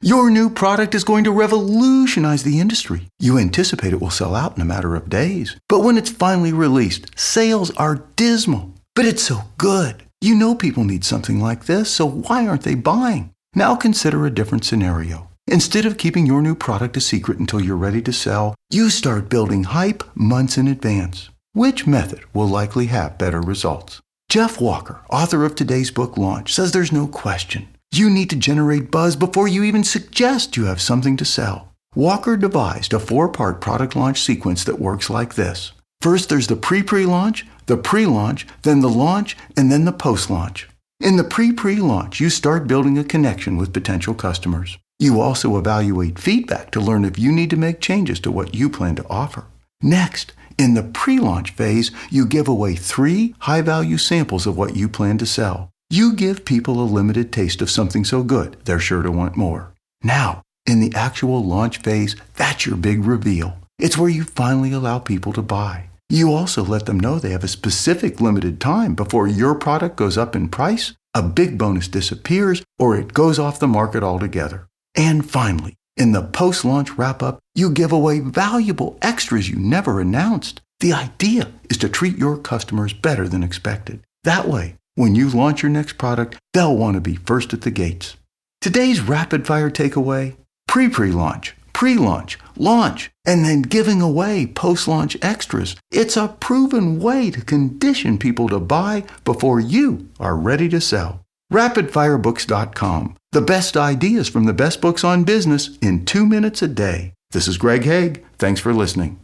Your new product is going to revolutionize the industry. You anticipate it will sell out in a matter of days. But when it's finally released, sales are dismal. But it's so good. You know people need something like this, so why aren't they buying? Now consider a different scenario. Instead of keeping your new product a secret until you're ready to sell, you start building hype months in advance. Which method will likely have better results? Jeff Walker, author of today's book launch, says there's no question. You need to generate buzz before you even suggest you have something to sell. Walker devised a four part product launch sequence that works like this. First, there's the pre pre launch, the pre launch, then the launch, and then the post launch. In the pre pre launch, you start building a connection with potential customers. You also evaluate feedback to learn if you need to make changes to what you plan to offer. Next, in the pre launch phase, you give away three high value samples of what you plan to sell. You give people a limited taste of something so good, they're sure to want more. Now, in the actual launch phase, that's your big reveal. It's where you finally allow people to buy. You also let them know they have a specific limited time before your product goes up in price, a big bonus disappears, or it goes off the market altogether. And finally, in the post launch wrap up, you give away valuable extras you never announced. The idea is to treat your customers better than expected. That way, when you launch your next product, they'll want to be first at the gates. Today's rapid fire takeaway pre pre launch, pre launch, launch, and then giving away post launch extras. It's a proven way to condition people to buy before you are ready to sell. RapidFireBooks.com. The best ideas from the best books on business in two minutes a day. This is Greg Hague. Thanks for listening.